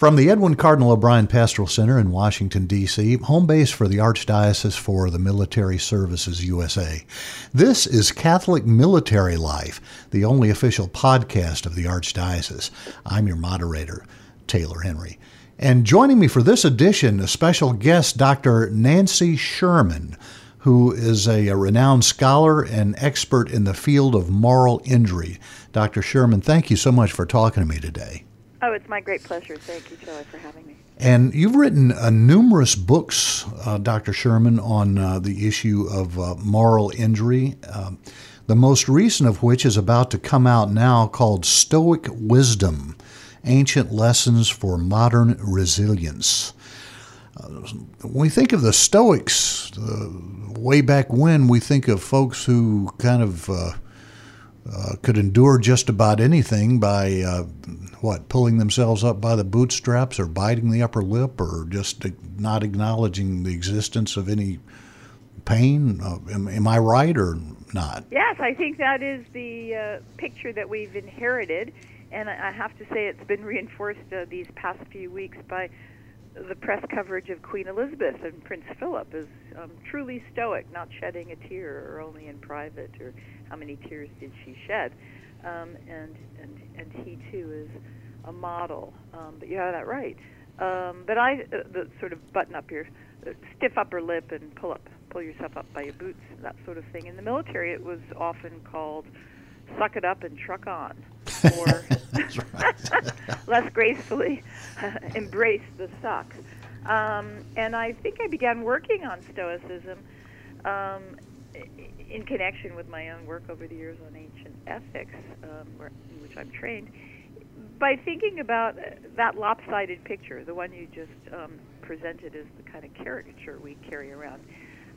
From the Edwin Cardinal O'Brien Pastoral Center in Washington, D.C., home base for the Archdiocese for the Military Services USA. This is Catholic Military Life, the only official podcast of the Archdiocese. I'm your moderator, Taylor Henry. And joining me for this edition, a special guest, Dr. Nancy Sherman, who is a, a renowned scholar and expert in the field of moral injury. Dr. Sherman, thank you so much for talking to me today. Oh, it's my great pleasure. Thank you, Shelley, for having me. And you've written uh, numerous books, uh, Dr. Sherman, on uh, the issue of uh, moral injury. Um, the most recent of which is about to come out now called Stoic Wisdom Ancient Lessons for Modern Resilience. Uh, when we think of the Stoics, way back when, we think of folks who kind of uh, could endure just about anything by what pulling themselves up by the bootstraps or biting the upper lip or just not acknowledging the existence of any pain? Uh, am, i right or not? Yes i think that is the uh, picture that we've inherited. And i have to say it's been reinforced uh, these past few weeks by the press coverage of queen elizabeth and prince philip as um, truly stoic not shedding a tear or only in private or how many tears did she shed um, and and and he too is a model. Um, but you have that right. Um, but I, uh, the sort of button up your uh, stiff upper lip and pull up, pull yourself up by your boots, that sort of thing. In the military, it was often called suck it up and truck on, or less gracefully, embrace the suck. Um, and I think I began working on Stoicism um, in connection with my own work over the years on ancient ethics, um, where, in which I'm trained, by thinking about that lopsided picture, the one you just um, presented as the kind of caricature we carry around.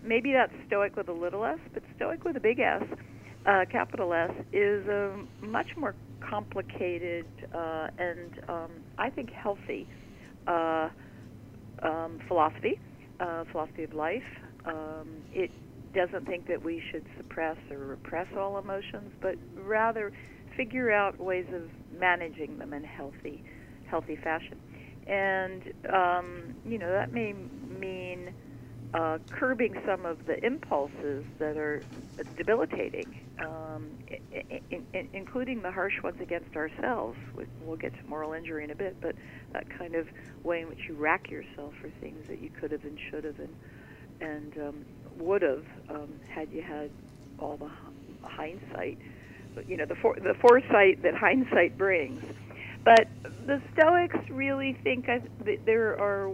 Maybe that's Stoic with a little s, but Stoic with a big S, uh, capital S, is a much more complicated uh, and um, I think healthy uh, um, philosophy, uh, philosophy of life. Um, it doesn't think that we should suppress or repress all emotions, but rather figure out ways of managing them in healthy, healthy fashion. And um, you know that may mean uh, curbing some of the impulses that are debilitating, um, in, in, including the harsh ones against ourselves. We'll get to moral injury in a bit, but that kind of way in which you rack yourself for things that you could have and should have and and um, would have um, had you had all the hindsight, you know, the for, the foresight that hindsight brings. But the Stoics really think that there are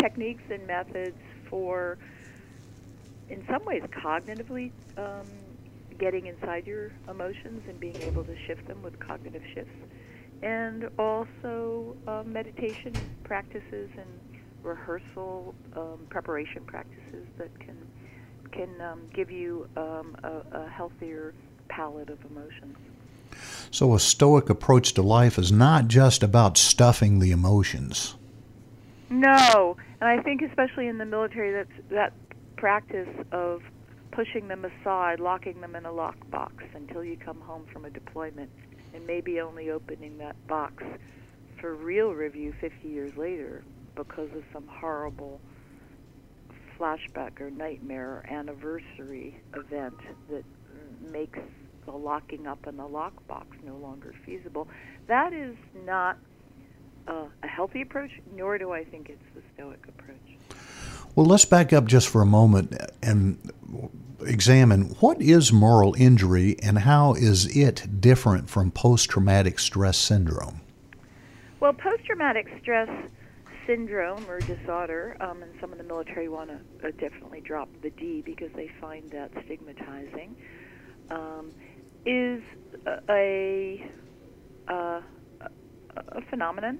techniques and methods for, in some ways, cognitively um, getting inside your emotions and being able to shift them with cognitive shifts, and also uh, meditation practices and rehearsal um, preparation practices that can can um, give you um, a, a healthier palette of emotions. So, a Stoic approach to life is not just about stuffing the emotions. No, and I think especially in the military, that that practice of pushing them aside, locking them in a lockbox until you come home from a deployment, and maybe only opening that box for real review 50 years later because of some horrible flashback or nightmare or anniversary event that makes the locking up in the lockbox no longer feasible. That is not uh, a healthy approach, nor do I think it's the Stoic approach. Well, let's back up just for a moment and examine what is moral injury and how is it different from post traumatic stress syndrome? Well, post traumatic stress syndrome or disorder, um, and some of the military want to uh, definitely drop the D because they find that stigmatizing, um, is a, a, a phenomenon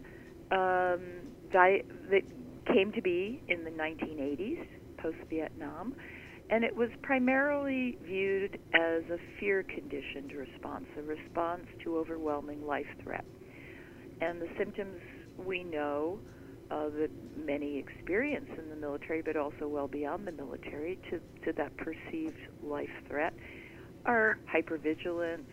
um, di- that came to be in the 1980s, post Vietnam, and it was primarily viewed as a fear conditioned response, a response to overwhelming life threat. And the symptoms we know uh, that many experience in the military, but also well beyond the military, to, to that perceived life threat, are hypervigilance,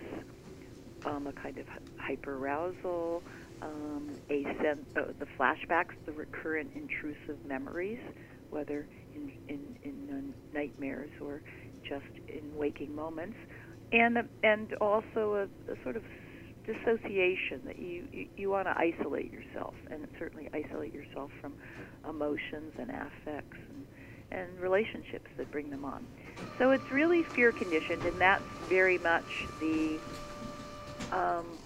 um, a kind of hyperarousal, um, a sen- uh, the flashbacks, the recurrent intrusive memories, whether in in, in nightmares or just in waking moments, and and also a, a sort of dissociation that you you, you want to isolate yourself and certainly isolate yourself from emotions and affects and and relationships that bring them on. So it's really fear conditioned, and that's very much the um,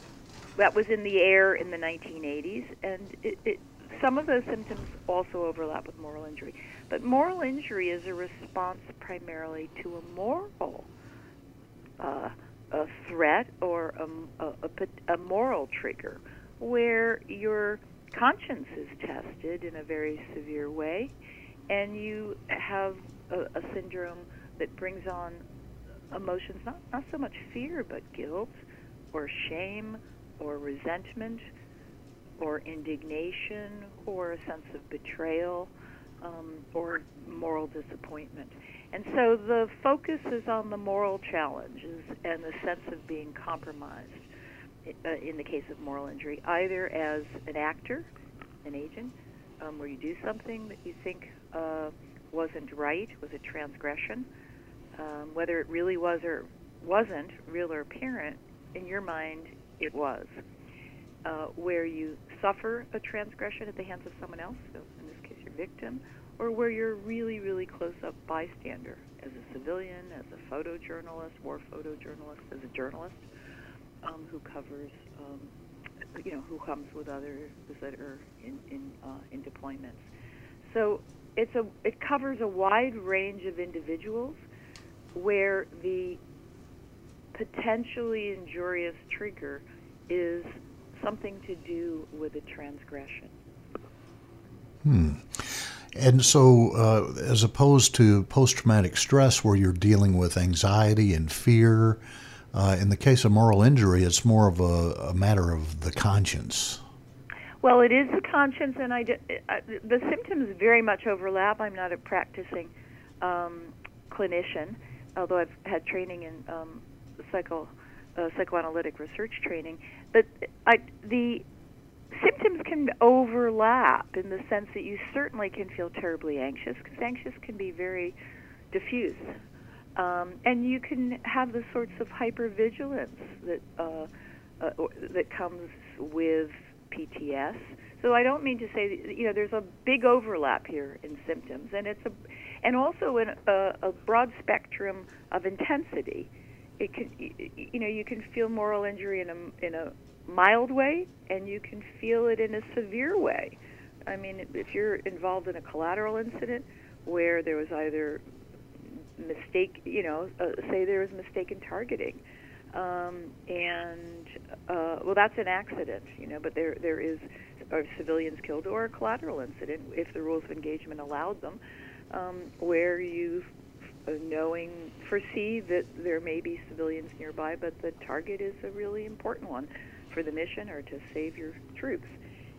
that was in the air in the 1980s, and it, it, some of those symptoms also overlap with moral injury. But moral injury is a response primarily to a moral uh, a threat or a, a, a moral trigger where your conscience is tested in a very severe way and you have a, a syndrome that brings on emotions not, not so much fear but guilt or shame or resentment or indignation or a sense of betrayal um, or moral disappointment. And so the focus is on the moral challenges and the sense of being compromised uh, in the case of moral injury, either as an actor, an agent, um, where you do something that you think uh, wasn't right, was a transgression, um, whether it really was or wasn't real or apparent, in your mind, it was. Uh, where you suffer a transgression at the hands of someone else, so in this case, your victim, or where you're really, really close up bystander as a civilian, as a photojournalist, war photojournalist, as a journalist um, who covers, um, you know, who comes with others that are in in, uh, in deployments. So it's a it covers a wide range of individuals where the potentially injurious trigger is something to do with a transgression. Hmm. And so, uh, as opposed to post traumatic stress, where you're dealing with anxiety and fear, uh, in the case of moral injury, it's more of a, a, matter of the conscience. Well, it is the conscience, and I, I, the symptoms very much overlap. I'm not a practicing um, clinician, although I've had training in um, psycho, uh, psychoanalytic research training. But I, the symptoms can overlap in the sense that you certainly can feel terribly anxious because anxious can be very diffuse. Um, and you can have the sorts of hypervigilance that uh, uh, that comes with PTS. So I don't mean to say that, you know there's a big overlap here in symptoms, and it's a and also in a, a broad spectrum of intensity. It can you know you can feel moral injury in a in a mild way and you can feel it in a severe way. I mean, if you're involved in a collateral incident where there was either mistake, you know, uh, say there was mistaken targeting, um, and uh, well, that's an accident, you know, but there there is are civilians killed or a collateral incident if the rules of engagement allowed them, um, where you uh, knowing foresee that there may be civilians nearby, but the target is a really important one for the mission or to save your troops.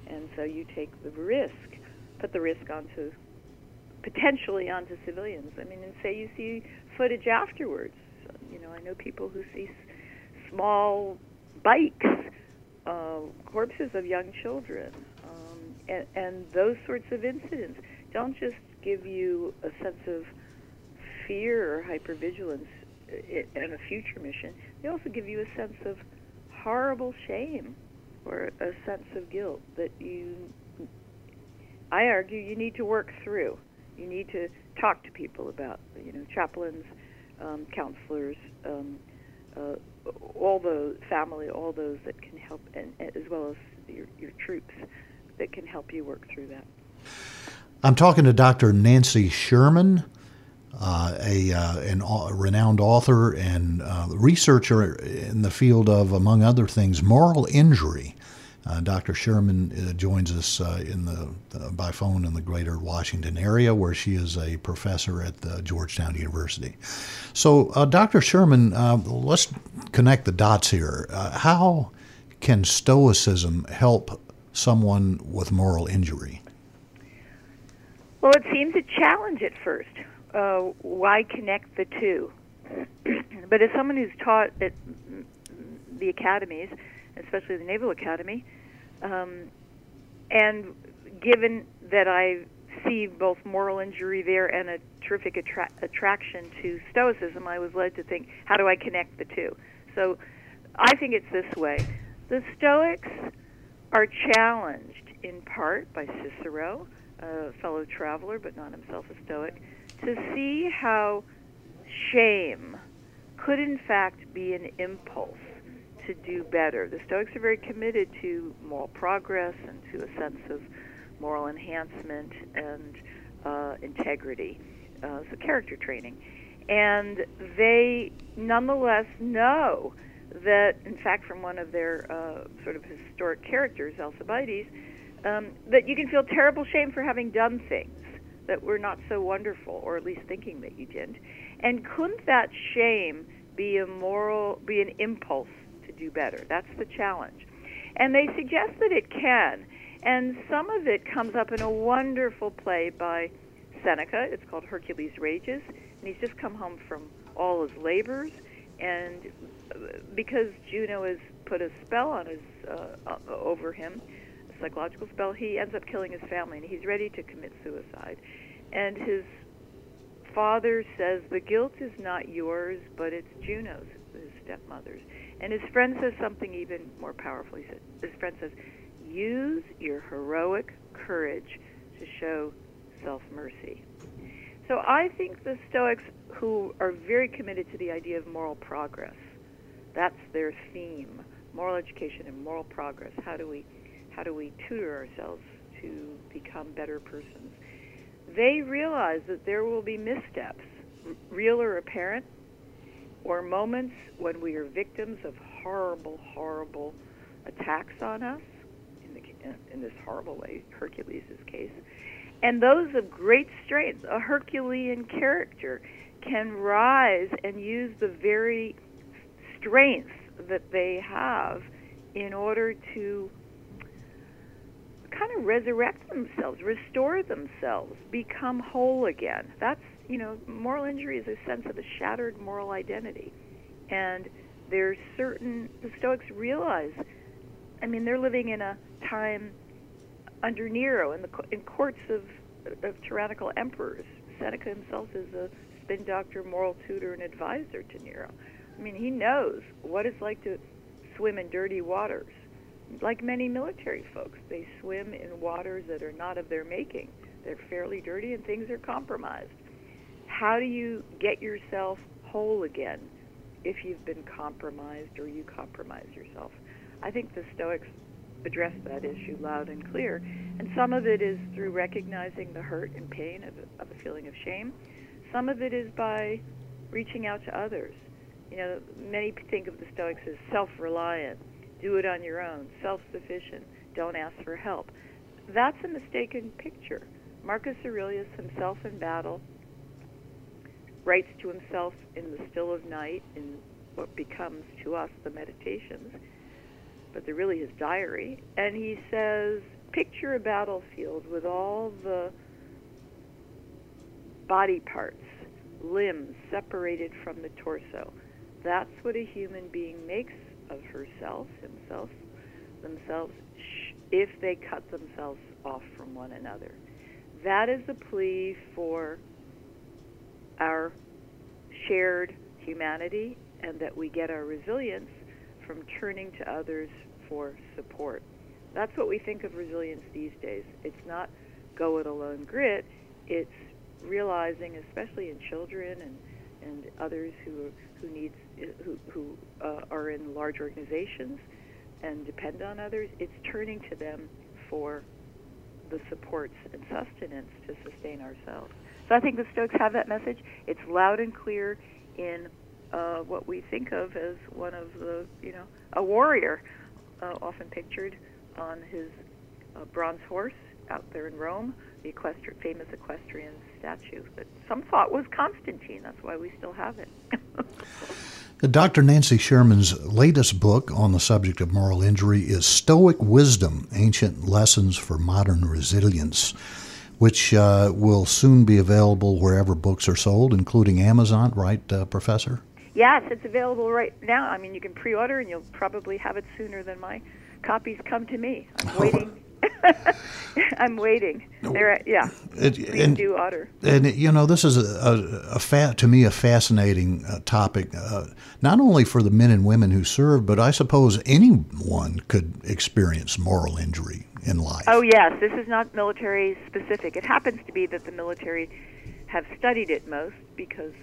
And so you take the risk, put the risk onto potentially onto civilians. I mean, and say you see footage afterwards. You know, I know people who see small bikes, uh, corpses of young children, um, and, and those sorts of incidents don't just give you a sense of fear or hypervigilance in a future mission. They also give you a sense of horrible shame or a sense of guilt that you, I argue, you need to work through. You need to talk to people about, you know, chaplains, um, counselors, um, uh, all the family, all those that can help, and, as well as your, your troops that can help you work through that. I'm talking to Dr. Nancy Sherman uh, a uh, an, renowned author and uh, researcher in the field of, among other things, moral injury. Uh, Dr. Sherman uh, joins us uh, in the by phone in the Greater Washington area, where she is a professor at Georgetown University. So, Dr. Sherman, let's connect the dots here. how can Stoicism help someone with moral injury? Well, it seems a challenge at first uh, why connect the two? but as someone who's taught at the academies, especially the Naval Academy, Um, and given that I see both moral injury there and a terrific attra- attraction to Stoicism, I was led to think, how do I connect the two? So I think it's this way. The Stoics are challenged in part by Cicero, a fellow traveler but not himself a Stoic, to see how shame could in fact be an impulse to do better. The Stoics are very committed to moral progress and to a sense of moral enhancement and uh, integrity, uh, so character training. And they nonetheless know that, in fact, from one of their uh, sort of historic characters, Alcibiades, um, that you can feel terrible shame for having done things that were not so wonderful, or at least thinking that you didn't. And couldn't that shame be a moral, be an impulse to do better? That's the challenge. And they suggest that it can. And some of it comes up in a wonderful play by Seneca. It's called Hercules Rages. And he's just come home from all his labors. And because Juno has put a spell on his uh, over him, psychological spell, he ends up killing his family, and he's ready to commit suicide. And his father says the guilt is not yours, but it's Juno's, his stepmother's. And his friend says something even more powerful. He said, his friend says, "Use your heroic courage to show self-mercy." So I think the Stoics, who are very committed to the idea of moral progress, that's their theme: moral education and moral progress. How do we, how do we tutor ourselves to become better persons? They realize that there will be missteps, real or apparent, or moments when we are victims of horrible, horrible attacks on us. In, the, in this horrible way, Hercules' case, and those of great strength, a Herculean character, can rise and use the very strength that they have in order to kind of resurrect themselves, restore themselves, become whole again. That's, you know, moral injury is a sense of a shattered moral identity. And there's certain, the Stoics realize, I mean, they're living in a time under Nero in the in courts of, of tyrannical emperors. Seneca himself is a spin doctor, moral tutor, and advisor to Nero. I mean, he knows what it's like to swim in dirty waters. Like many military folks, they swim in waters that are not of their making. They're fairly dirty and things are compromised. How do you get yourself whole again if you've been compromised or you compromise yourself? I think the Stoics address that issue loud and clear. And some of it is through recognizing the hurt and pain of of a feeling of shame. Some of it is by reaching out to others. You know, many think of the Stoics as self-reliant, do it on your own, self-sufficient, don't ask for help. That's a mistaken picture. Marcus Aurelius, himself in battle, writes to himself in the still of night in what becomes to us the meditations but they're really his diary. And he says, picture a battlefield with all the body parts, limbs separated from the torso. That's what a human being makes of herself, himself, themselves, if they cut themselves off from one another. That is a plea for our shared humanity and that we get our resilience from turning to others for support. That's what we think of resilience these days. It's not go it alone grit. It's realizing, especially in children and and others who who needs who who uh, are in large organizations and depend on others. It's turning to them for the supports and sustenance to sustain ourselves. So I think the Stoics have that message. It's loud and clear in uh, what we think of as one of the, you know, a warrior, uh, often pictured on his uh, bronze horse out there in Rome, the equestri- famous equestrian statue that some thought was Constantine. That's why we still have it. Dr. Nancy Sherman's latest book on the subject of moral injury is Stoic Wisdom Ancient Lessons for Modern Resilience, which uh, will soon be available wherever books are sold, including Amazon, right, uh, Professor? Yes, it's available right now. I mean, you can pre-order, and you'll probably have it sooner than my copies come to me. I'm waiting. I'm waiting. Yeah. It, and, do, Otter. And you know, this is a, a, a fa- to me a fascinating uh, topic, uh, not only for the men and women who serve, but I suppose anyone could experience moral injury in life. Oh yes, this is not military specific. It happens to be that the military have studied it most because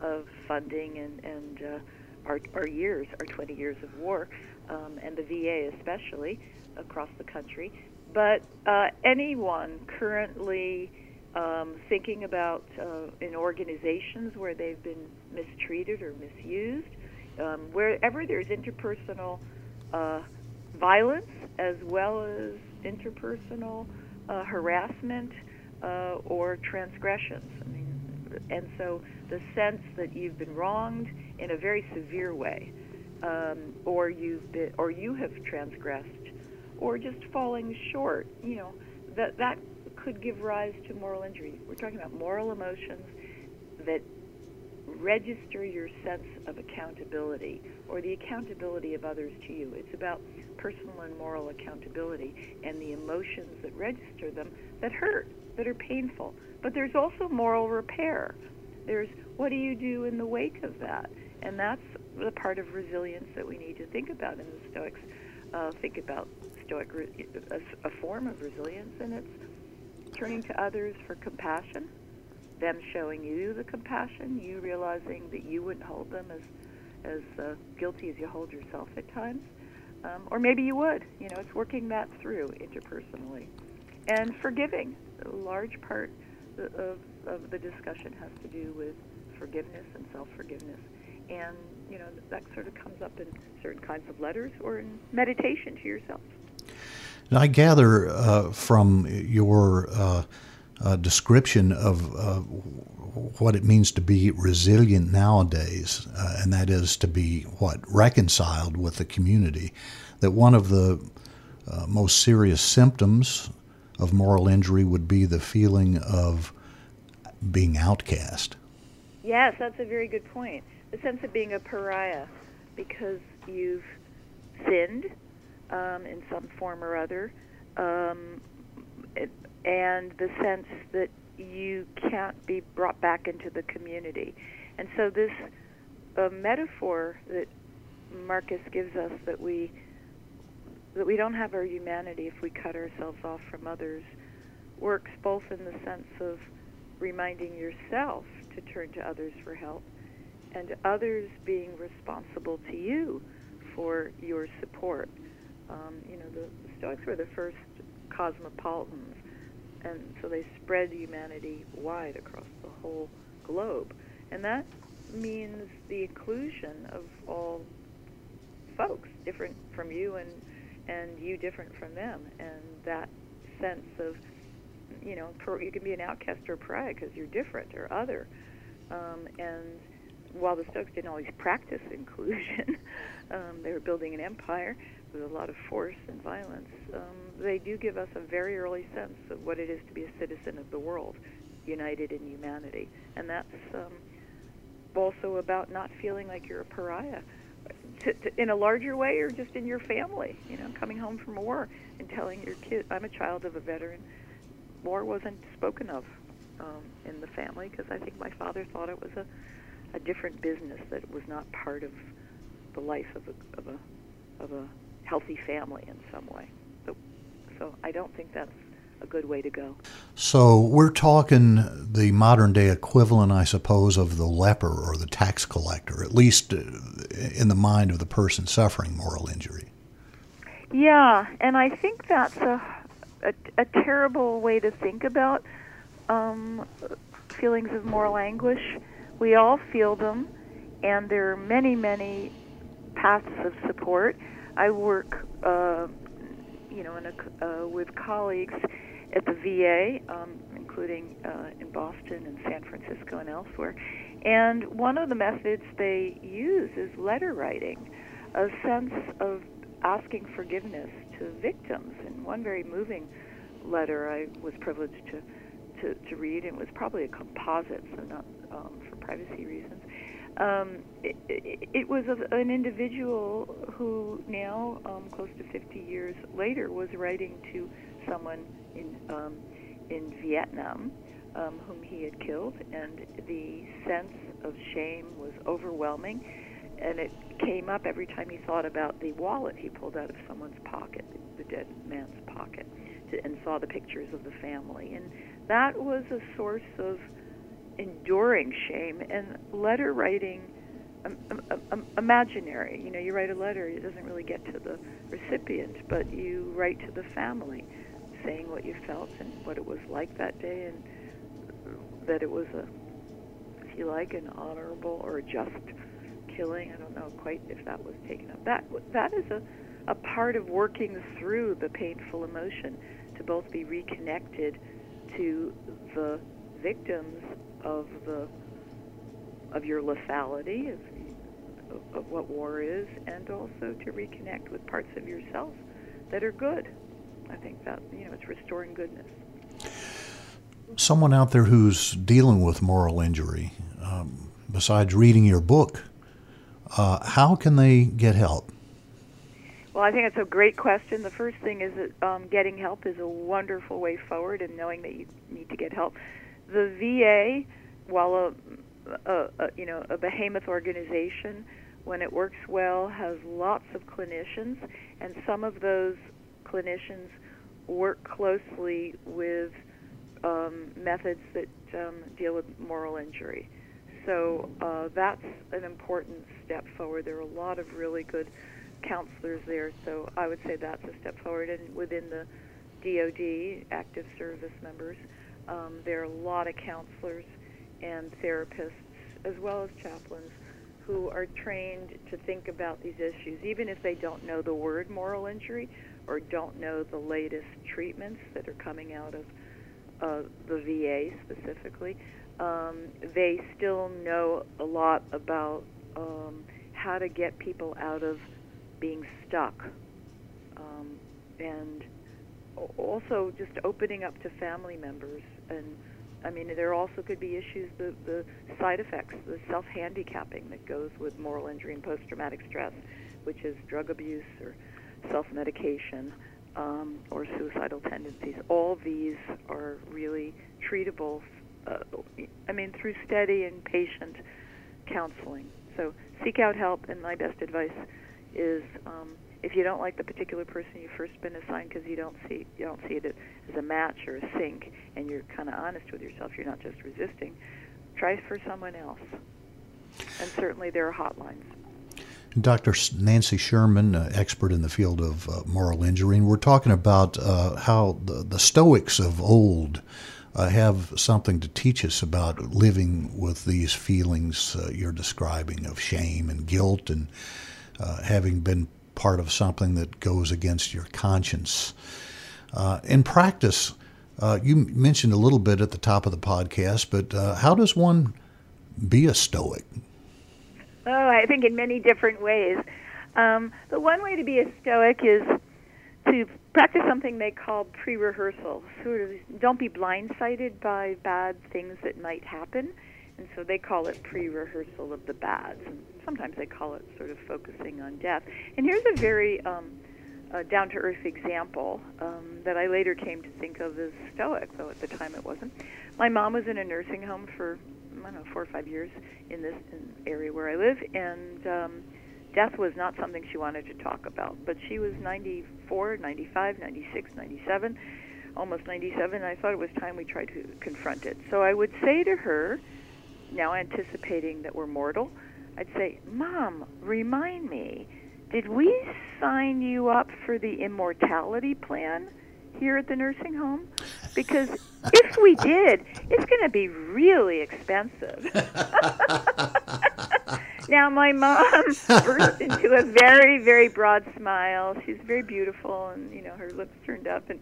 of funding and and uh, our our years, our 20 years of war, um, and the VA especially across the country. But uh, anyone currently um, thinking about uh, in organizations where they've been mistreated or misused, um, wherever there's interpersonal uh, violence as well as interpersonal uh, harassment uh, or transgressions. I mean, and so the sense that you've been wronged in a very severe way, um, or you've been, or you have transgressed, or just falling short, you know, that that could give rise to moral injury. We're talking about moral emotions that register your sense of accountability or the accountability of others to you. It's about personal and moral accountability and the emotions that register them that hurt, that are painful. But there's also moral repair. There's what do you do in the wake of that? And that's the part of resilience that we need to think about in the Stoics. Uh, think about Stoic, a, a form of resilience, and it's turning to others for compassion them showing you the compassion, you realizing that you wouldn't hold them as as uh, guilty as you hold yourself at times, um, or maybe you would. You know, it's working that through interpersonally, and forgiving. A large part of, of the discussion has to do with forgiveness and self-forgiveness, and you know that sort of comes up in certain kinds of letters or in meditation to yourself. And I gather uh, from your uh, uh, description of what it means to be resilient nowadays, uh, and that is to be what reconciled with the community. That one of the uh, most serious symptoms of moral injury would be the feeling of being outcast. Yes, that's a very good point. The sense of being a pariah because you've sinned um, in some form or other. Um, and the sense that you can't be brought back into the community. And so this uh, metaphor that Marcus gives us that we that we don't have our humanity if we cut ourselves off from others works both in the sense of reminding yourself to turn to others for help and others being responsible to you for your support. Um, you know, the, the Stoics were the first cosmopolitans and so they spread humanity wide across the whole globe. And that means the inclusion of all folks, different from you and and you different from them, and that sense of, you know, you can be an outcast or a pariah because you're different or other. Um, and while the Stoics didn't always practice inclusion, um, they were building an empire with a lot of force and violence, um, they do give us a very early sense of what it is to be a citizen of the world, united in humanity. And that's um, also about not feeling like you're a pariah. To, to, in a larger way, or just in your family, you know, coming home from war and telling your kid, I'm a child of a veteran. War wasn't spoken of um, in the family because I think my father thought it was a, a different business that was not part of the life of a, of a, of a healthy family in some way. So, so I don't think that's a good way to go. So we're talking the modern day equivalent, I suppose, of the leper or the tax collector, at least uh, in the mind of the person suffering moral injury. Yeah, and I think that's a a, a terrible way to think about um, feelings of moral anguish. We all feel them, and there are many, many paths of support. I work, uh, you know, a, uh, with colleagues at the VA, um, including uh, in Boston and San Francisco and elsewhere. And one of the methods they use is letter writing, a sense of asking forgiveness to victims. And one very moving letter I was privileged to, to, to read, and it was probably a composite, so not um, for privacy reasons, Um, it, it, was a, an individual who now, um, close to 50 years later, was writing to someone in um, in Vietnam um, whom he had killed, and the sense of shame was overwhelming. And it came up every time he thought about the wallet he pulled out of someone's pocket, the dead man's pocket, to, and saw the pictures of the family. And that was a source of enduring shame. And letter writing, um, um, imaginary. You know, you write a letter, it doesn't really get to the recipient, but you write to the family, saying what you felt and what it was like that day, and that it was a, if you like, an honorable or just killing. I don't know quite if that was taken up. That that is a a part of working through the painful emotion to both be reconnected to the victims of the of your lethality of, of what war is and also to reconnect with parts of yourself that are good. I think that you know it's restoring goodness. Someone out there who's dealing with moral injury, um, besides reading your book, uh, how can they get help? Well, I think it's a great question. The first thing is that um, getting help is a wonderful way forward, and knowing that you need to get help. The VA, while a, a, a you know a behemoth organization, when it works well, has lots of clinicians, and some of those clinicians work closely with um, methods that um, deal with moral injury. So uh, that's an important step forward. There are a lot of really good counselors there, so I would say that's a step forward. And within the DoD, active service members, um, there are a lot of counselors and therapists, as well as chaplains, who are trained to think about these issues, even if they don't know the word moral injury or don't know the latest treatments that are coming out of uh, the VA specifically um, they still know a lot about um, how to get people out of being stuck. Um, and also just opening up to family members. And I mean, there also could be issues, the, the side effects, the self handicapping that goes with moral injury and post traumatic stress, which is drug abuse or self medication. Um, or suicidal tendencies. All these are really treatable uh, I mean, through steady and patient counseling. So seek out help, and my best advice is um, if you don't like the particular person you've first been assigned because you don't see you don't see it as a match or a sync, and you're kind of honest with yourself, you're not just resisting. Try for someone else, and certainly there are hotlines. Dr. Nancy Sherman, uh, expert in the field of uh, moral injury, and we're talking about uh, how the, the Stoics of old uh, have something to teach us about living with these feelings uh, you're describing of shame and guilt and uh, having been part of something that goes against your conscience. Uh, in practice, uh, you mentioned a little bit at the top of the podcast, but uh, how does one be a Stoic? Oh, I think in many different ways. Um, the one way to be a Stoic is to practice something they call pre-rehearsal. Sort of don't be blindsided by bad things that might happen, and so they call it pre-rehearsal of the bads. And sometimes they call it sort of focusing on death. And here's a very um, uh, down-to-earth example um, that I later came to think of as stoic, though at the time it wasn't. My mom was in a nursing home for I don't know four or five years in this in area where I live, and um, death was not something she wanted to talk about. But she was 94, 95, 96, 97, almost 97. I thought it was time we tried to confront it. So I would say to her, now anticipating that we're mortal, I'd say, Mom, remind me, did we sign you up for the immortality plan here at the nursing home? Because if we did, it's going to be really expensive. now, my mom burst into a very, very broad smile. She's very beautiful, and you know her lips turned up, and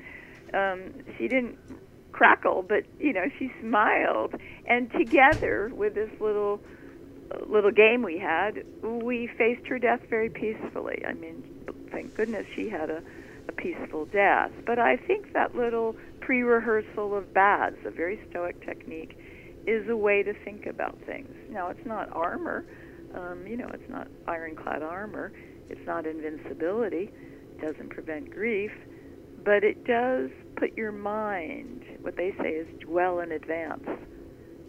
um, she didn't crackle, but you know she smiled. And together with this little little game we had, we faced her death very peacefully. I mean, thank goodness she had a, a peaceful death. But I think that little pre-rehearsal of bads, a very stoic technique, is a way to think about things. Now, it's not armor. Um, you know, it's not ironclad armor. It's not invincibility. It doesn't prevent grief. But it does put your mind, what they say is dwell in advance.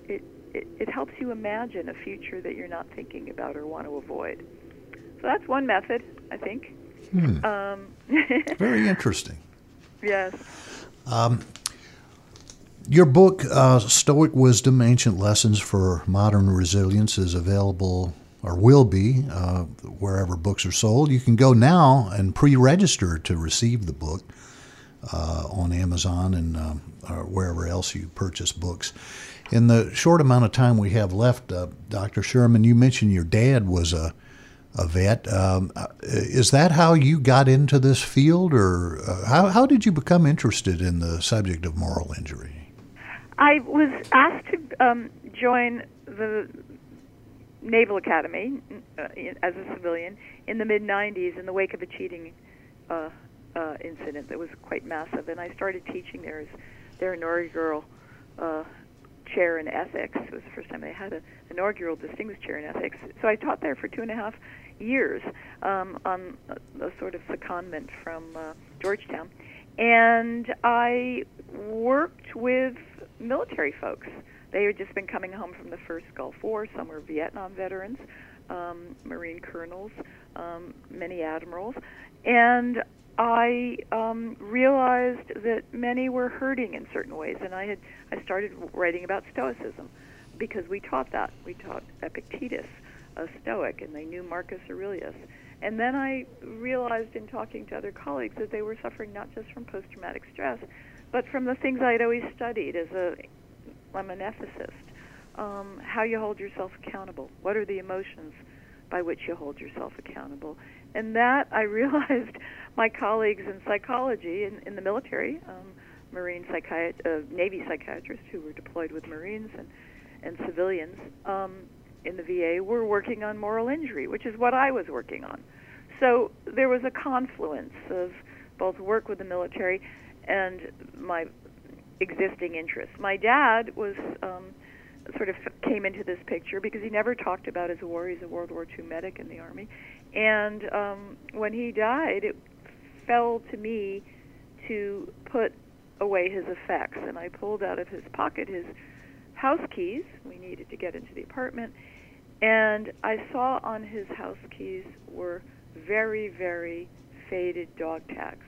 It, it, it helps you imagine a future that you're not thinking about or want to avoid. So that's one method, I think. Hmm. Um, Very interesting. Yes. Um, your book, uh, Stoic Wisdom Ancient Lessons for Modern Resilience, is available or will be uh, wherever books are sold. You can go now and pre register to receive the book uh, on Amazon and uh, wherever else you purchase books. In the short amount of time we have left, uh, Dr. Sherman, you mentioned your dad was a a vet. Um, uh, is that how you got into this field, or uh, how, how did you become interested in the subject of moral injury? I was asked to um, join the Naval Academy uh, as a civilian in the mid 90s in the wake of a cheating uh, uh, incident that was quite massive, and I started teaching there as their inaugural uh, chair in ethics. It was the first time they had an inaugural distinguished chair in ethics. So I taught there for two and a half years um, on a, a sort of secondment from uh, Georgetown. And I worked with military folks. They had just been coming home from the first Gulf War. Some were Vietnam veterans, um, Marine colonels, um, many admirals. And I um, realized that many were hurting in certain ways, and I had I started writing about Stoicism because we taught that. We taught Epictetus, a Stoic, and they knew Marcus Aurelius. And then I realized in talking to other colleagues that they were suffering not just from post-traumatic stress, but from the things I'd always studied as a I'm an ethicist. Um, how you hold yourself accountable. What are the emotions by which you hold yourself accountable? And that I realized my colleagues in psychology in, in the military, um, Marine psychiat- uh, Navy psychiatrists who were deployed with Marines and, and civilians um, in the VA were working on moral injury, which is what I was working on. So there was a confluence of both work with the military and my existing interests. My dad was um, sort of came into this picture because he never talked about his war. He's a World War II medic in the Army. And um, when he died, it fell to me to put away his effects. And I pulled out of his pocket his house keys. We needed to get into the apartment. And I saw on his house keys were very, very faded dog tags.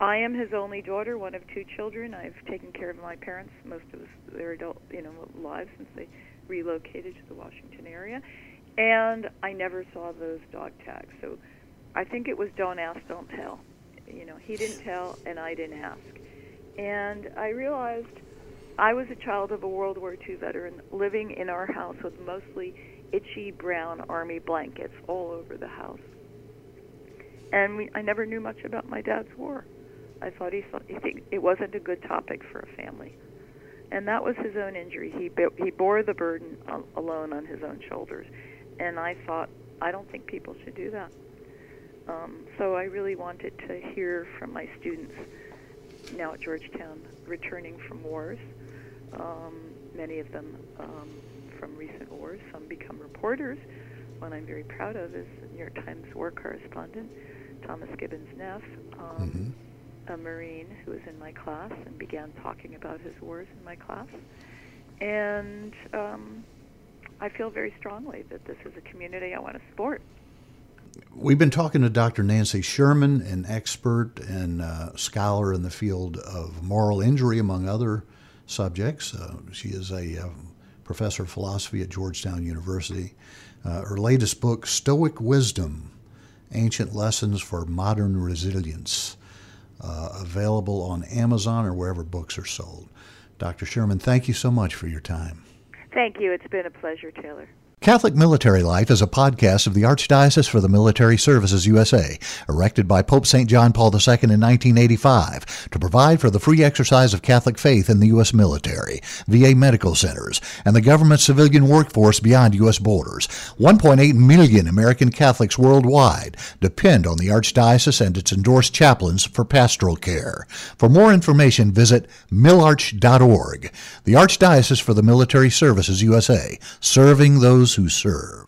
I am his only daughter, one of two children. I've taken care of my parents most of their adult, you know, lives since they relocated to the Washington area, and I never saw those dog tags. So I think it was don't ask, don't tell. You know, he didn't tell, and I didn't ask. And I realized I was a child of a World War II veteran living in our house with mostly itchy brown army blankets all over the house. And we, I never knew much about my dad's war. I thought he thought he think it wasn't a good topic for a family, and that was his own injury. He he bore the burden alone on his own shoulders, and I thought I don't think people should do that. Um, so I really wanted to hear from my students now at Georgetown, returning from wars. Um, many of them um, from recent wars. Some become reporters. One I'm very proud of is the New York Times war correspondent, Thomas Gibbons Neff. Um, mm-hmm a Marine who was in my class and began talking about his wars in my class. And um, I feel very strongly that this is a community I want to support. We've been talking to Dr. Nancy Sherman, an expert and uh, scholar in the field of moral injury, among other subjects. Uh, she is a uh, professor of philosophy at Georgetown University. Uh, her latest book, Stoic Wisdom Ancient Lessons for Modern Resilience uh, available on Amazon or wherever books are sold. Dr. Sherman, thank you so much for your time. Thank you. It's been a pleasure, Taylor. Catholic Military Life is a podcast of the Archdiocese for the Military Services USA, erected by Pope St. John Paul II in 1985 to provide for the free exercise of Catholic faith in the U.S. military, VA medical centers, and the government civilian workforce beyond U.S. borders. 1.8 million American Catholics worldwide depend on the Archdiocese and its endorsed chaplains for pastoral care. For more information, visit milarch.org. The Archdiocese for the Military Services USA, serving who serve.